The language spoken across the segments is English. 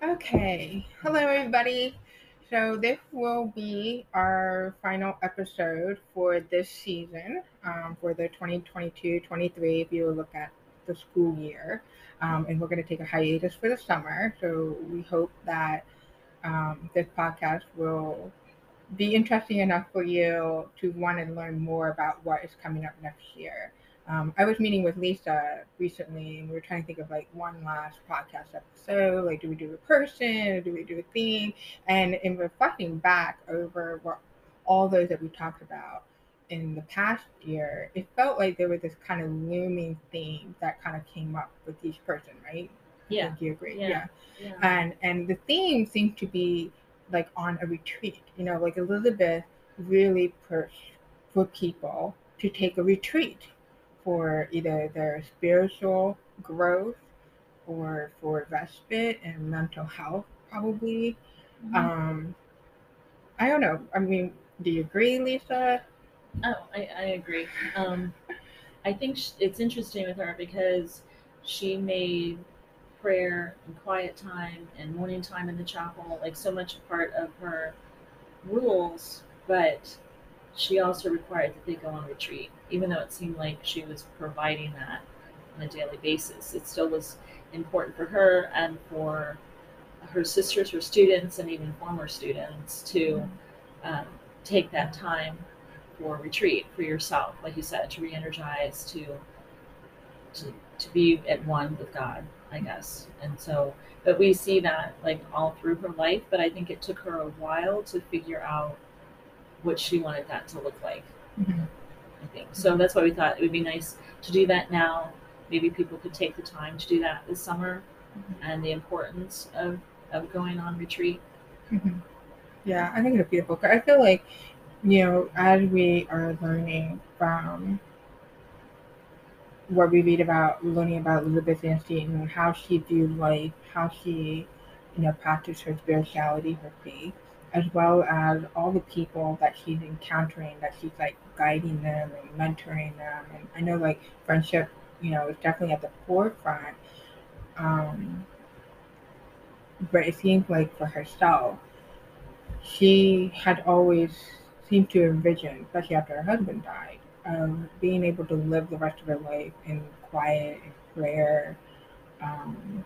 Okay. Hello, everybody. So, this will be our final episode for this season um, for the 2022 23, if you look at the school year. Um, and we're going to take a hiatus for the summer. So, we hope that um, this podcast will be interesting enough for you to want to learn more about what is coming up next year. Um, I was meeting with Lisa recently, and we were trying to think of like one last podcast episode. Like, do we do a person or do we do a theme? And in reflecting back over what all those that we talked about in the past year, it felt like there was this kind of looming theme that kind of came up with each person, right? Yeah. Do you agree? Yeah. yeah. Yeah. And and the theme seemed to be like on a retreat. You know, like Elizabeth really pushed for people to take a retreat for either their spiritual growth or for respite and mental health, probably. Mhm. Um, I don't know. I mean, do you agree, Lisa? Oh, I, I agree. Um, I think sh- it's interesting with her because she made prayer and quiet time and morning time in the chapel like so much a part of her rules, but she also required that they go on retreat, even though it seemed like she was providing that on a daily basis. It still was important for her and for her sisters, her students, and even former students to um, take that time for retreat for yourself, like you said, to re-energize, to to to be at one with God, I guess. And so, but we see that like all through her life. But I think it took her a while to figure out what she wanted that to look like. Mhm. I think so. That's why we thought it would be nice to do that now. Maybe people could take the time to do that this summer, and the importance of of going on retreat. Mhm. Yeah, I think it's beautiful. 'Cause I feel like, you know, as we are learning from what we read about, learning about Elizabeth Ann Seton and how she viewed life, how she, you know, practiced her spirituality, her faith, as well as all the people that she's encountering, that she's like guiding them and mentoring them. And I know like friendship, you know, is definitely at the forefront. Um, but it seems like for herself, she had always seemed to envision, especially after her husband died, um, being able to live the rest of her life in quiet and prayer um,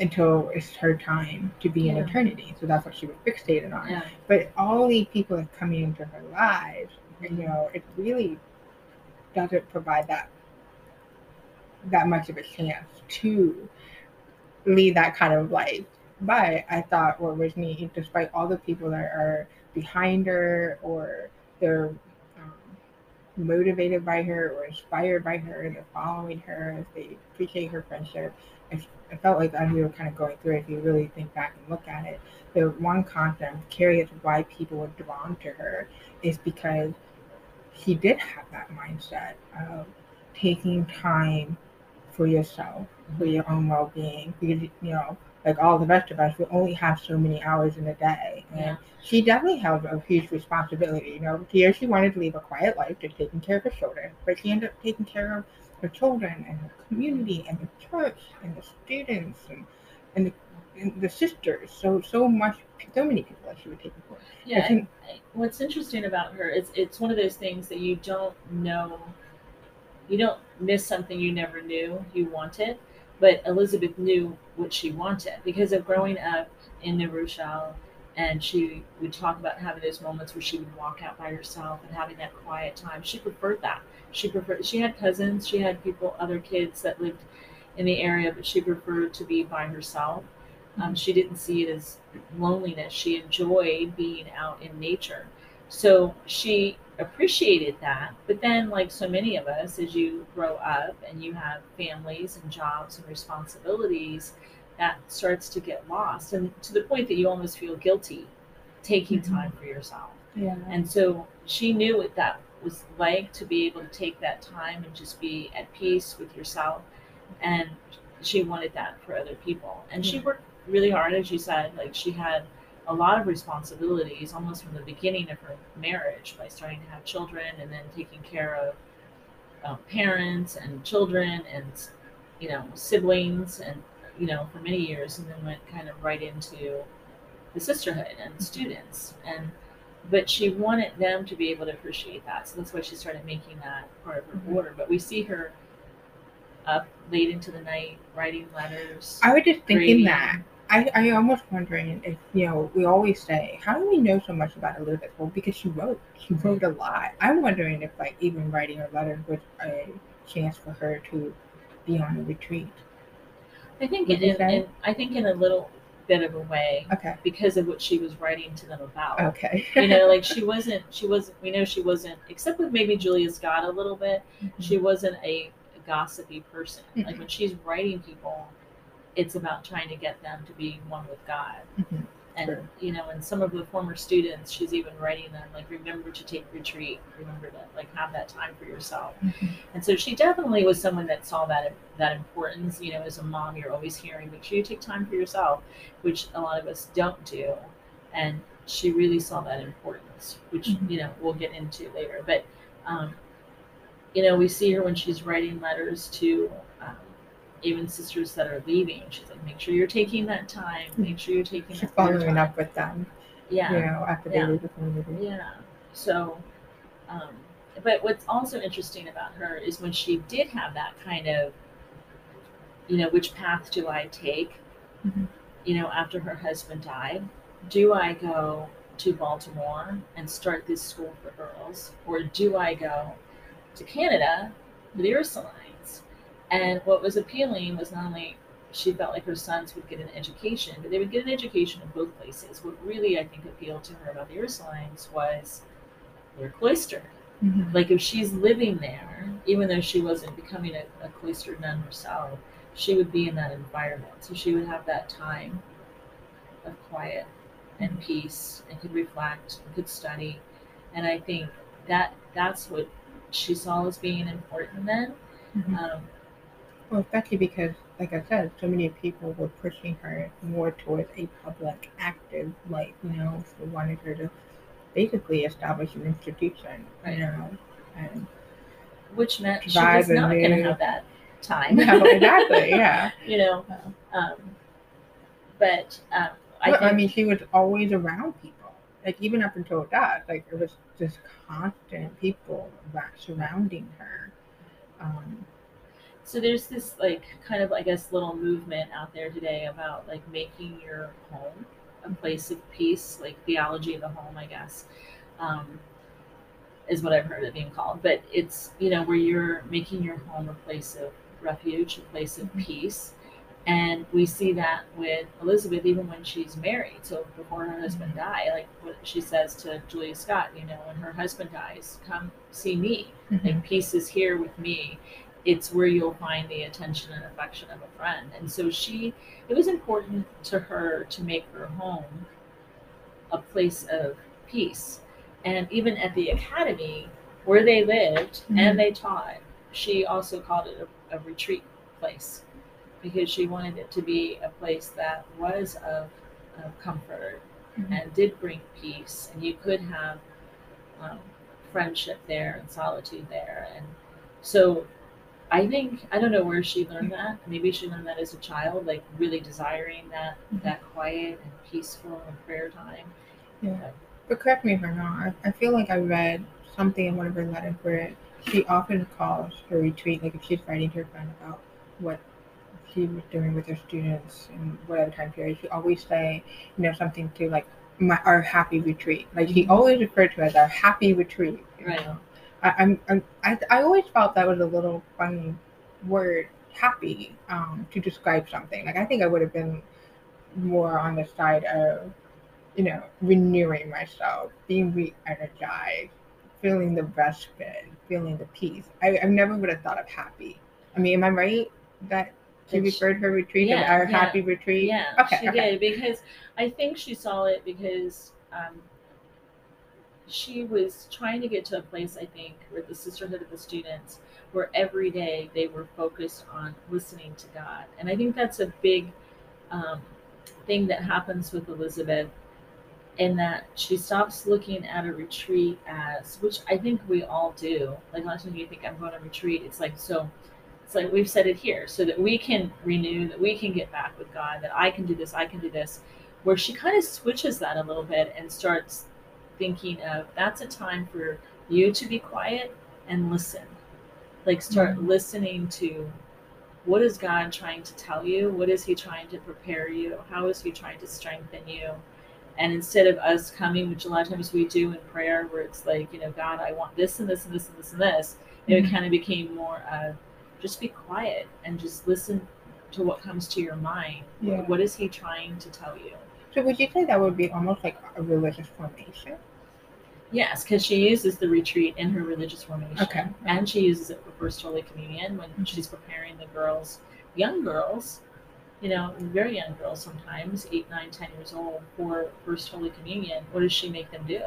until it's her time to be in eternity. So that's what she was fixated on. Yeah. But all these people that coming into her lives, you know, it really doesn't provide that that much of a chance to lead that kind of life. But I thought what was neat, despite all the people that are behind her or they're um, motivated by her or inspired by her, they're following her, they appreciate her friendship. I, I felt like as we were kind of going through it, if you really think back and look at it, the one constant, I'm curious why people were drawn to her is because she did have that mindset of taking time for yourself, for your own well being. Because, you know, like all the rest of us, we only have so many hours in a day. And Yeah. she definitely held a huge responsibility. You know, here she wanted to live a quiet life, just taking care of her children, but she ended up taking care of her children and her community and the church and the students and, and, the, and the sisters. So, so much, so many people that she taking care of. Yeah, think- what's interesting about her is it's one of those things that you don't know, you don't miss something you never knew you wanted. But Elizabeth knew what she wanted because of growing up in New Rochelle, and she would talk about having those moments where she would walk out by herself and having that quiet time. She preferred that. She preferred. She had cousins. She had people, other kids that lived in the area, but she preferred to be by herself. Um, she didn't see it as loneliness. She enjoyed being out in nature. So she appreciated that. But then, like so many of us, as you grow up and you have families and jobs and responsibilities, that starts to get lost. And to the point that you almost feel guilty taking Mhm. time for yourself. Yeah. And so she knew what that was like to be able to take that time and just be at peace with yourself. And she wanted that for other people. And she worked really hard, as you said. Like she had a lot of responsibilities almost from the beginning of her marriage by starting to have children and then taking care of um, parents and children and you know siblings and you know, for many years, and then went kind of right into the sisterhood and students. And but she wanted them to be able to appreciate that, so that's why she started making that part of her Mhm. order. But we see her up late into the night writing letters. I was just thinking Grading. that. I, I almost wondering if, you know, we always say, how do we know so much about Elizabeth? Well, because she wrote. She wrote a lot. I'm wondering if, like, even writing her letters was a chance for her to be on a retreat. I think Would in, you in, say? in I think in a little bit of a way Okay. because of what she was writing to them about. Okay. you know, like she wasn't she wasn't we know she wasn't except with maybe Julia Scott a little bit, she wasn't a gossipy person. Like when she's writing people, it's about trying to get them to be one with God. Mhm. And Sure. you know, and some of the former students, she's even writing them like, remember to take retreat, remember to like have that time for yourself. Mhm. And so she definitely was someone that saw that that importance. You know, as a mom, you're always hearing, make sure you take time for yourself, which a lot of us don't do. And she really saw that importance, which Mhm. you know we'll get into later. But um, you know, we see her when she's writing letters to um, even sisters that are leaving. She's like, make sure you're taking that time. Make sure you're taking your following time." up with them, Yeah. you know, after Yeah. they leave the community. Yeah. So, um, but what's also interesting about her is when she did have that kind of, you know, which path do I take? Mhm. You know, after her husband died, do I go to Baltimore and start this school for girls, or do I go to Canada for the Ursulines? And what was appealing was not only she felt like her sons would get an education, but they would get an education in both places. What really I think appealed to her about the Ursulines was their cloister. Mhm. Like if she's living there, even though she wasn't becoming a, a cloistered nun herself, she would be in that environment. So she would have that time of quiet and peace and could reflect and could study. And I think that that's what she saw as being important then. Mhm. Um, Well, especially because, like I said, so many people were pushing her more towards a public, active life. You know, they wanted her to basically establish an institution. You know, and which meant she was not going to have that time. no, exactly, yeah. you know, um, but um, I Well, think I mean, she was always around people. Like even up until death, like it was just constant people surrounding her. Um, so. There's this like kind of I guess little movement out there today about like making your home a place of peace, like theology of the home, I guess. Um, is what I've heard it being called, but it's you know where you're making your home a place of refuge, a place of Mhm. peace, and we see that with Elizabeth even when she's married. So before her husband died, like what she says to Julia Scott, you know, when her husband dies, come see me. Like peace is here with me. It's where you'll find the attention and affection of a friend. And so she, it was important to her to make her home a place of peace. And even at the academy where they lived Mhm. and they taught, she also called it a, a retreat place because she wanted it to be a place that was of, of comfort Mhm. and did bring peace. And you could have um, friendship there and solitude there. And so I think, I don't know where she learned that. Maybe she learned that as a child, like really desiring that, Mhm. that quiet and peaceful and prayer time. Yeah. But correct me if I'm wrong. I, I feel like I read something in one of her letters where she often calls her retreat, like if she's writing to her friend about what she was doing with her students in whatever time period, she always say, you know, something to like my our happy retreat. Like she Mhm. always referred to it as our happy retreat. you Right. know. I, I'm, I'm I, I always felt that was a little funny word, happy, um, to describe something. Like I think I would have been more on the side of you know, renewing myself, being re-energized, feeling the respite, feeling the peace. I, I never would have thought of happy. I mean, am I right that she she- referred her retreat as Yeah, our yeah. happy retreat? Yeah, Okay. she okay. did because I think she saw it because um, she was trying to get to a place. I think with the sisterhood of the students, where every day they were focused on listening to God, and I think that's a big um, thing that happens with Elizabeth. In that she stops looking at a retreat as, which I think we all do. Like last time you think I'm going to retreat, it's like so It's like we've said it here so that we can renew, that we can get back with God, that I can do this, I can do this. Where she kind of switches that a little bit and starts thinking of that's a time for you to be quiet and listen. Like start Mhm. listening to what is God trying to tell you? What is He trying to prepare you? How is He trying to strengthen you? And instead of us coming, which a lot of times we do in prayer, where it's like, you know, God, I want this and this and this and this and this, it Mhm. kind of became more of just be quiet and just listen to what comes to your mind. Yeah. What is He trying to tell you? So would you say that would be almost like a religious formation? Yes, because she uses the retreat in her religious formation. Okay. And she uses it for First Holy Communion when Mhm. she's preparing the girls, young girls, you know, very young girls sometimes, eight, nine, ten years old, for First Holy Communion. What does she make them do?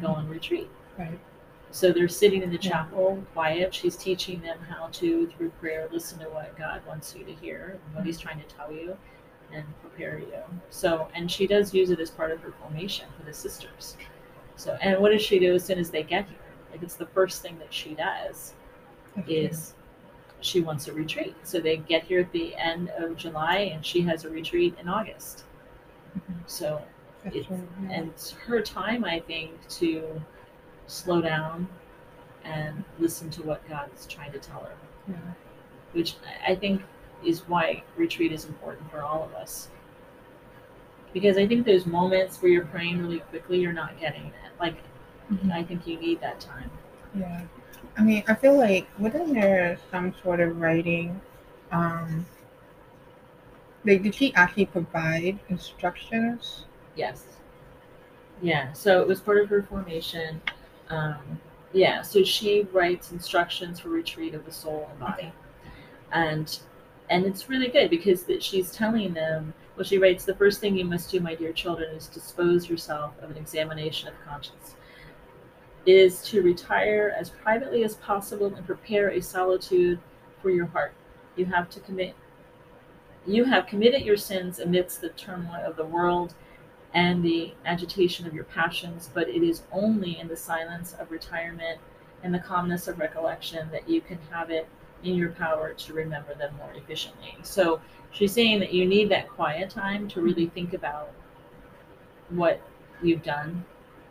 Go on retreat. Right. So they're sitting in the chapel, quiet. She's teaching them how to, through prayer, listen to what God wants you to hear, and what He's trying to tell you, and prepare you. So, and she does use it as part of her formation for the sisters. So, and what does she do as soon as they get here? Like, it's the first thing that she does true. is she wants a retreat. So they get here at the end of July, and she has a retreat in August. Mhm. So it's, true, yeah. and it's her time, I think, to slow down and listen to what God is trying to tell her, Yeah. which I think is why retreat is important for all of us. Because I think those moments where you're praying really quickly, you're not getting it. Like, Mhm. I think you need that time. Yeah. I mean, I feel like wouldn't there some sort of writing, um, like did she actually provide instructions? Yes. Yeah. So it was part of her formation. Um, yeah. So she writes instructions for retreat of the soul and body, and and it's really good because that she's telling them. Well, she writes the first thing you must do, my dear children, is dispose yourself of an examination of conscience. Is to retire as privately as possible and prepare a solitude for your heart. You have to commit. You have committed your sins amidst the turmoil of the world and the agitation of your passions, but it is only in the silence of retirement and the calmness of recollection that you can have it in your power to remember them more efficiently. So she's saying that you need that quiet time to really think about what you've done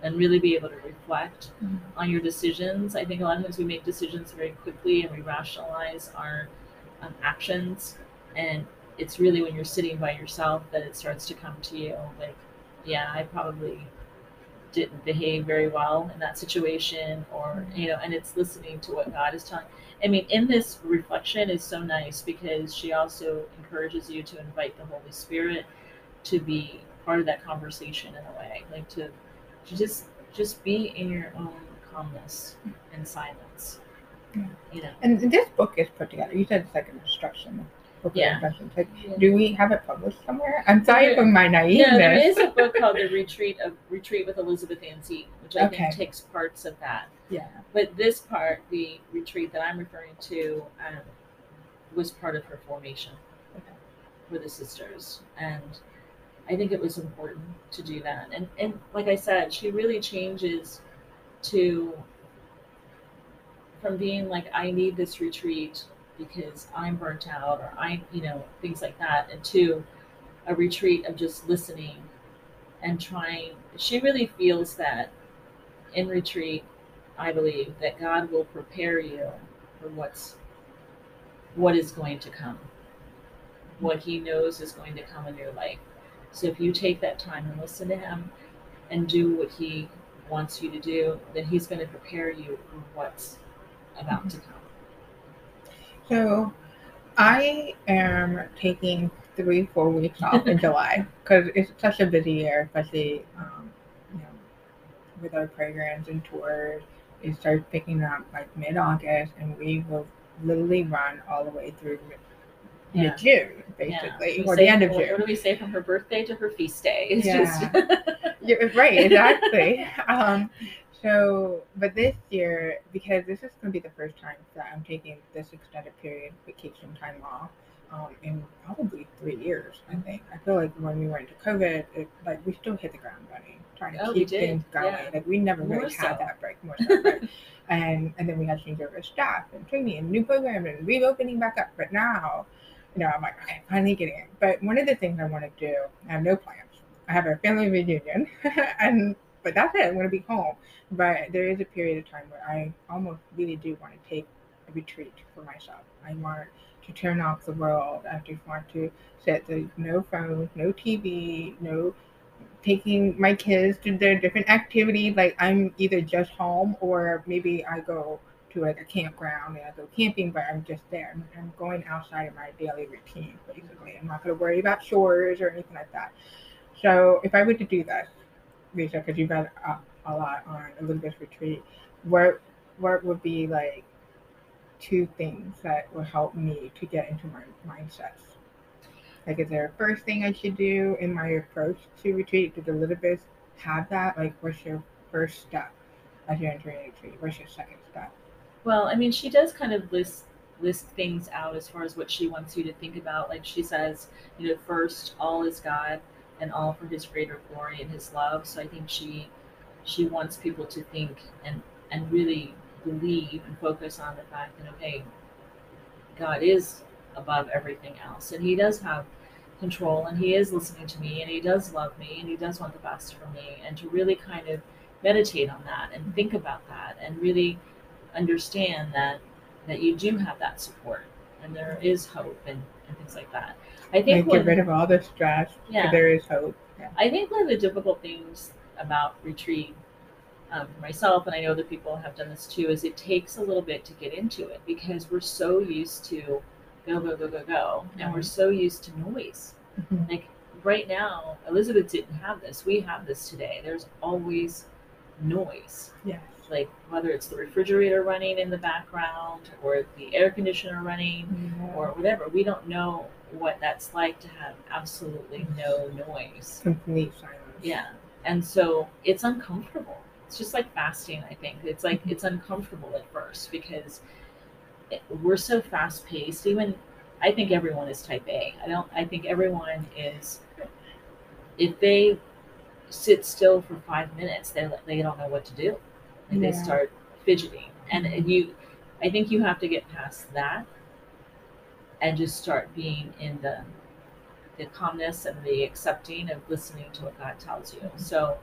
and really be able to reflect Mhm. on your decisions. I think a lot of times we make decisions very quickly and we rationalize our um, actions. And it's really when you're sitting by yourself that it starts to come to you like, yeah, I probably didn't behave very well in that situation or you know and it's listening to what god is telling i mean in this reflection is so nice because she also encourages you to invite the holy spirit to be part of that conversation in a way like to, to just just be in your own calmness and silence Yeah. you know And this book is put together. You said it's like an instruction Yeah. Like, do we have it published somewhere? I'm sorry There- for my No, there is a book called The Retreat of Retreat with Elizabeth Ann Seton, which I Okay. think takes parts of that. yeah. But this part, the retreat that I'm referring to, um, was part of her formation Okay. for the sisters, and I think it was important to do that. And and like I said, she really changes to from being like I need this retreat because I'm burnt out or I'm you know things like that, and to a retreat of just listening and trying. She really feels that in retreat I believe that God will prepare you for what's what is going to come. What he knows is going to come in your life. So if you take that time and listen to him and do what he wants you to do, then he's going to prepare you for what's about to come. So I am taking three, four weeks off in July because it's such a busy year, especially um, with our programs and tours. It starts picking up like mid August, and we will literally run all the way through Yeah. mid June, basically, We or the end of what- What do we say from her birthday to her feast day? It's Yeah. just right, exactly. um, so, but this year, because this is going to be the first time that I'm taking this extended period vacation time off um, in probably three years, I think. I feel like when we went into COVID, it, like we still hit the ground running, trying to Oh, keep things going. yeah. Like we never More really had so. that break, more so, right? and and then we had to change over staff and training and new program and reopening back up. But now, you know, I'm like, okay, finally getting it. But one of the things I want to do, I have no plans. I have a family reunion, and but that's it. I'm going to be home. But there is a period of time where I almost really do want to take a retreat for myself. I want to turn off the world. I just want to set the no phone, no TV, no taking my kids to their different activities. Like I'm either just home or maybe I go to like a campground and I go camping, but I'm just there. I'm, I'm going outside of my daily routine, basically. I'm not going to worry about chores or anything like that. So if I were to do this, Lisa, because you've got a, a lot on Elizabeth's retreat, what what would be like two things that would help me to get into my mindsets? Like, is there a first thing I should do in my approach to retreat? Does Elizabeth have that? Like, what's your first step as you're entering a retreat? What's your second step? Well, I mean, she does kind of list list things out as far as what she wants you to think about. Like she says, you know, first, all is God and all for His greater glory and His love. So I think she she wants people to think and and really believe and focus on the fact that okay, God is above everything else, and He does have control, and He is listening to me, and He does love me, and He does want the best for me, and to really kind of meditate on that and think about that, and really understand that that you do have that support, and there is hope, and, and things like that. I think Like, get rid of all the stress. Yeah. there is hope. Yeah. I think one of the difficult things about retreat um, for myself, and I know that people have done this too, is it takes a little bit to get into it because we're so used to go, go, go, go, go, and we're so used to noise. Mhm. Like right now, Elizabeth didn't have this. We have this today. There's always noise. Yes. Like whether it's the refrigerator running in the background or the air conditioner running or whatever. We don't know what that's like to have absolutely no noise. complete silence. Yeah. And so it's uncomfortable. It's just like fasting, I think. It's like Mhm. it's uncomfortable at first because it, we're so fast paced. Even I think everyone is type A. I don't I think everyone is if they sit still for 5 minutes, they they don't know what to do. And they start fidgeting. And, and you I think you have to get past that and just start being in the the calmness and the accepting of listening to what God tells you. Mm-hmm. So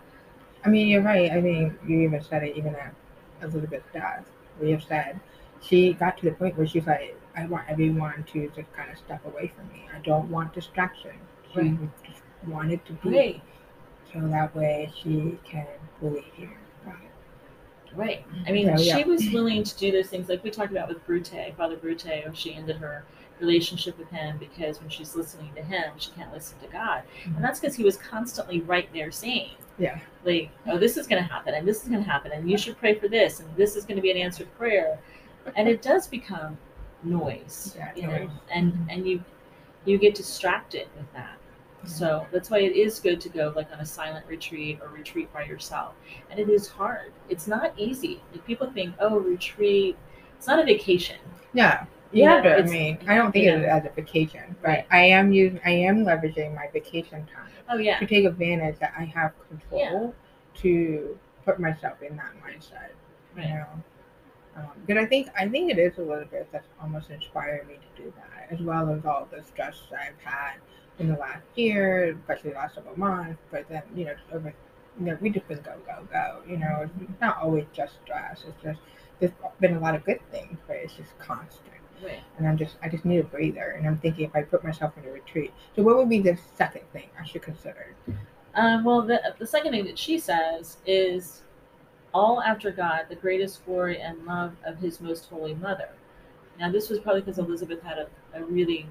I mean, you're right. I mean, you even said it even at Elizabeth's death. We have said she got to the point where she's like, I want everyone to just kind of step away from me. I don't want distraction. She Right. just wanted to be Right. so that way she can fully hear. Right. I mm-hmm. mean, So, yeah. she was willing to do those things like we talked about with Bruté, Father Bruté, or she ended her relationship with him because when she's listening to him, she can't listen to God. And mm-hmm. that's because he was constantly right there saying, Yeah. like, oh, this is going to happen, and this is going to happen, and you should pray for this, and this is going to be an answered prayer. And it does become noise, Yeah, you know, noise. and and you you get distracted with that. So that's why it is good to go like on a silent retreat or retreat by yourself. And it is hard. It's not easy. Like people think, oh, retreat. It's not a vacation. Yeah. yeah You have know, to. I mean, I don't think you of it as a vacation, but Right. I am using, I am leveraging my vacation time Oh yeah. to take advantage that I have control to put myself in that mindset. Right. You know, um, but I think I think it is a little bit that's almost inspired me to do that, as well as all the stress that I've had in the last year, especially the last several months. But then you know, over, you know, we just been go go go. You know, it's not always just stress. It's just there's been a lot of good things, but it's just constant. Right. And I'm just I just need a breather. And I'm thinking if I put myself in a retreat, so what would be the second thing I should consider? Um, well, the, the second thing that she says is all after God, the greatest glory and love of his most holy mother. Now, this was probably because Elizabeth had a, a really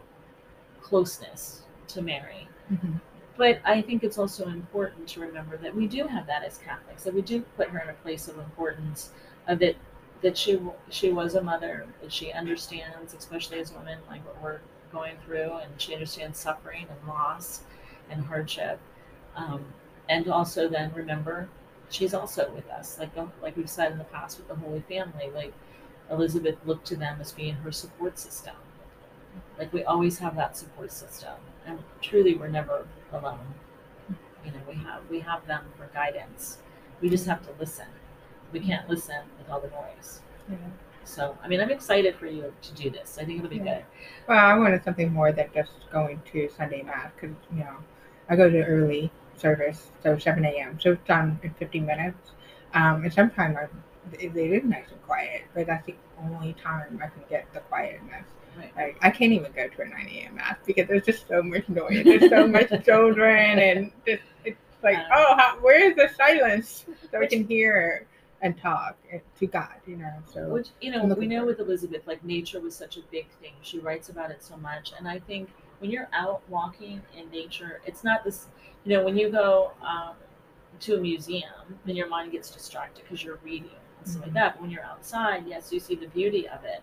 closeness to Mary. But I think it's also important to remember that we do have that as Catholics, that we do put her in a place of importance, of that that she she was a mother, that she understands, especially as women, like what we're going through, and she understands suffering and loss and hardship. Um, and also then remember, she's also with us, like the, like we've said in the past with the Holy Family, like Elizabeth looked to them as being her support system. Like we always have that support system, and truly we're never alone. You know, we have we have them for guidance. We just have to listen. We can't listen with all the noise. Yeah. So, I mean, I'm excited for you to do this. I think it'll be Yeah. good. Well, I wanted something more than just going to Sunday mass because you know I go to early service, so 7 a.m. So it's done in 15 minutes. Um, and sometimes I, it, it is nice and quiet, but that's the only time I can get the quietness. Like I can't even go to a 9 a.m. mass because there's just so much noise. There's so much children, and just it's like, Um, oh, how, where is the silence so we can hear and talk to God? You know, so Which you know, we know with Elizabeth, like nature was such a big thing. She writes about it so much, and I think when you're out walking in nature, it's not this. You know, when you go um, to a museum, then your mind gets distracted because you're reading and stuff like Mhm. that. But when you're outside, yes, you see the beauty of it.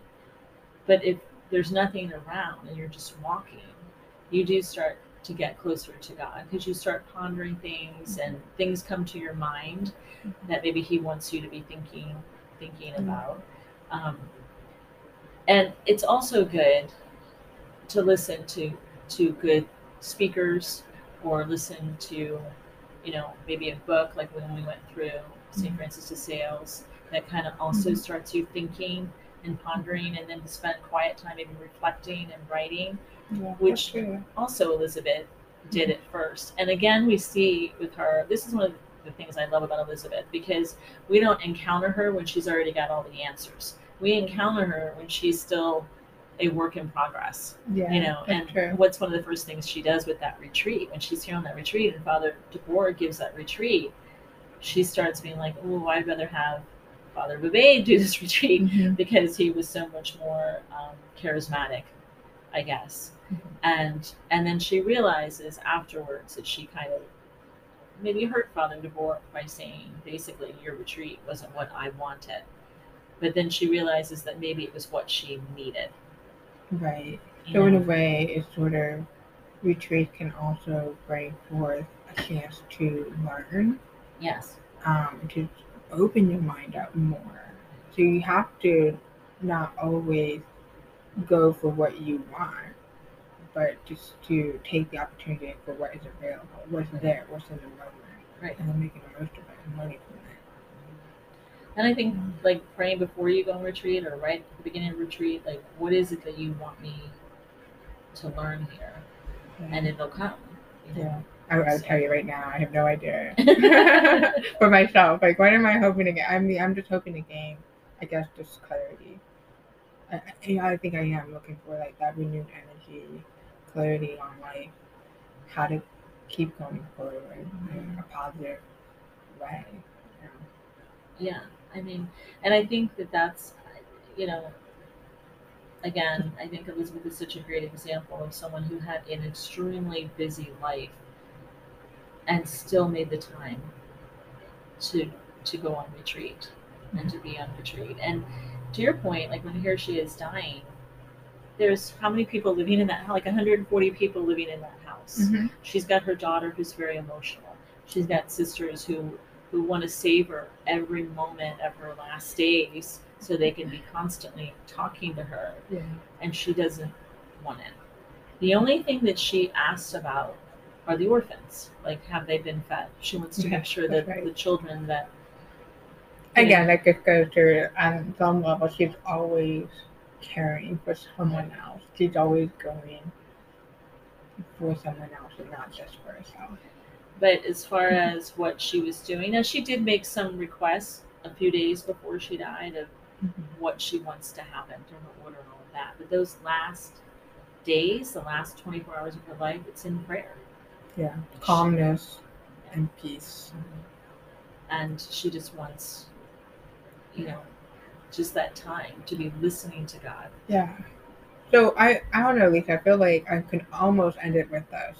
But if there's nothing around and you're just walking, you do start to get closer to God because you start pondering things and things come to your mind that maybe He wants you to be thinking thinking Mhm. about. Um, and it's also good to listen to to good speakers or listen to you know maybe a book like when we went through St. Francis de Sales that kind of also starts you thinking and pondering and then to spend quiet time even reflecting and writing yeah, which- also Elizabeth did mm-hmm. it first. And again, we see with her, this is one of the things I love about Elizabeth because we don't encounter her when she's already got all the answers. We encounter her when she's still a work in progress, yeah, you know. And true. what's one of the first things she does with that retreat when she's here on that retreat and Father Dubois gives that retreat, she starts being like, "Oh, I'd rather have Father Babade do this retreat Mhm. because he was so much more um, charismatic, I guess. Mhm. And and then she realizes afterwards that she kind of maybe hurt Father Dubois by saying basically your retreat wasn't what I wanted. But then she realizes that maybe it was what she needed. Right. you So in a way, it's sort of retreat can also bring forth a chance to learn, yes, um, to open your mind up more. So you have to not always go for what you want, but just to take the opportunity for what is available, what's there, what's in the moment, Right. and then making the most of it and learning from it. and I think like praying before you go on retreat or right at the beginning of retreat, like what is it that you want me to learn here, and it'll come. you know? I, I'll tell you right now, I have no idea. For myself. Like, what am I hoping to get? I mean, I'm just hoping to gain, I guess, just clarity. I, I- think I am looking for like that renewed energy, clarity on like how to keep going forward in a positive way. you know. Yeah, I mean, and I think that that's, you know, again, I think Elizabeth is such a great example of someone who had an extremely busy life and still made the time to to go on retreat and to be on retreat. And to your point, like when here she is dying, there's how many people living in that house? like 140 people living in that house. Mm-hmm. She's got her daughter who's very emotional. She's got sisters who who want to savor every moment of her last days so they can be constantly talking to her Yeah. and she doesn't want it. The only thing that she asks about are the orphans. Like have they been fed? She wants to Yeah, make sure that right. the children that Again, like just goes to on some level, she's always caring for someone else. She's always going for someone else and not just for herself. But as far as what she was doing, now she did make some requests a few days before she died of mm-hmm. what she wants to happen to her order and all of that. But those last days, the last 24 hours of her life, it's in prayer. Yeah, calmness and peace. And she just wants, you know, just that time to be listening to God. Yeah. So I, I don't know, Lisa. I feel like I can almost end it with this.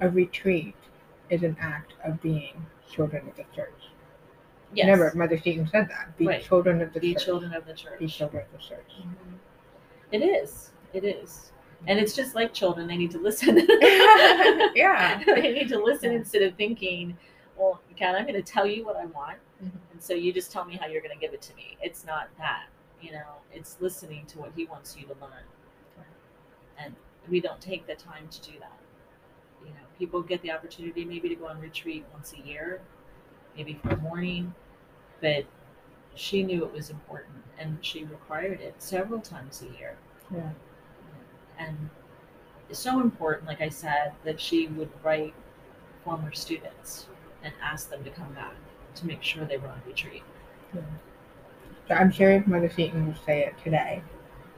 A retreat is an act of being children of the church. Yes. Remember, Mother Seton said that. Be Right. children of the be church. children of the church. Be children of the church. Mhm. It is. It is. And it's just like children, they need to listen. Yeah. they need to listen Yeah. instead of thinking, well, God, I'm going to tell you what I want. Mhm. And so you just tell me how you're going to give it to me. It's not that, you know, it's listening to what He wants you to learn. And we don't take the time to do that. you know, people get the opportunity maybe to go on retreat once a year, maybe for a morning, but she knew it was important and she required it several times a year. Yeah. And it's so important, like I said, that she would write former students and ask them to come back to make sure they were on retreat. So I'm sure Mother Seton will say it today.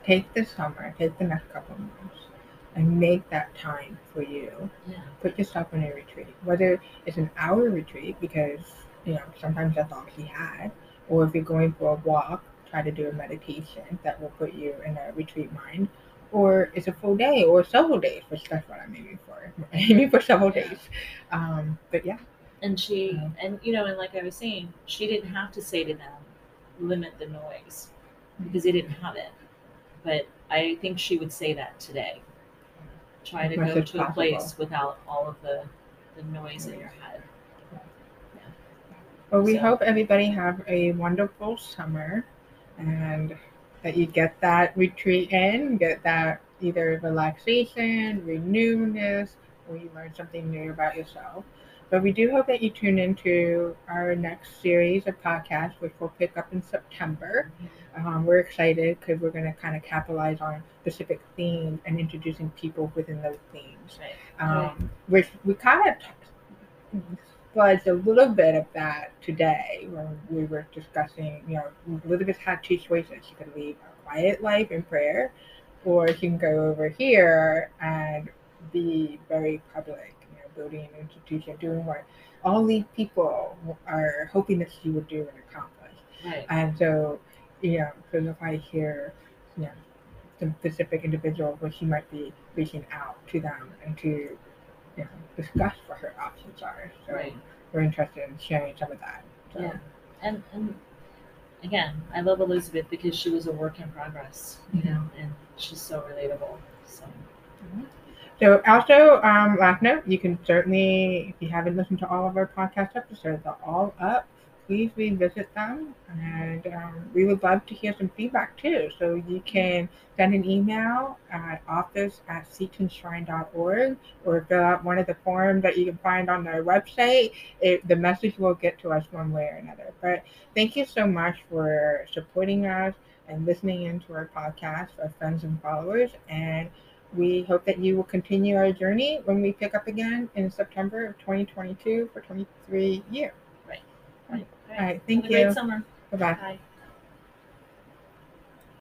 Take the summer, take the next couple of months, and make that time for you. Yeah. Put yourself in a retreat, whether it's an hour retreat, because you know sometimes that's all she had, or if you're going for a walk, try to do a meditation that will put you in a retreat mind, or it's a full day or several days, which that's what I'm aiming for. I'm aiming for several days. Um, but yeah, And she, Yeah. and you know, and like I was saying, she didn't have to say to them, limit the noise because they didn't have it. But I think she would say that today. Try to go to a place without all of the, the noise in your head. Well, we So- hope everybody have a wonderful summer and that you get that retreat in, get that either relaxation, renewness, or you learn something new about yourself. But we do hope that you tune into our next series of podcasts, which will pick up in September. Um, we're excited because we're going to kind of capitalize on specific themes and introducing people within those themes Right. um, which we kind of t- fudged a little bit of that today when we were discussing. You know, Elizabeth had two choices: she could lead a quiet life in prayer, or she can go over here and be very public. You know, building an institution, doing what all these people are hoping that she would do and accomplish. Right. And so, you know, so if I hear, you know, some specific individual where she might be reaching out to them and to, you know, discuss what her options are. So Right. we're interested in sharing some of that. So, Yeah. And and again, I love Elizabeth because she was a work in progress, you know, and she's so relatable. So So also, um, last note, you can certainly, if you haven't listened to all of our podcast episodes, they're all up. Please revisit them, and um, we would love to hear some feedback too. So you can send an email at office at setonshrine.org or fill out one of the forms that you can find on their website. It, the message will get to us one way or another. But thank you so much for supporting us and listening into our podcast, our friends and followers, and we hope that you will continue our journey when we pick up again in September of 2022 for 23 years. right. All right, thank Have a great you. summer. Bye bye. Bye.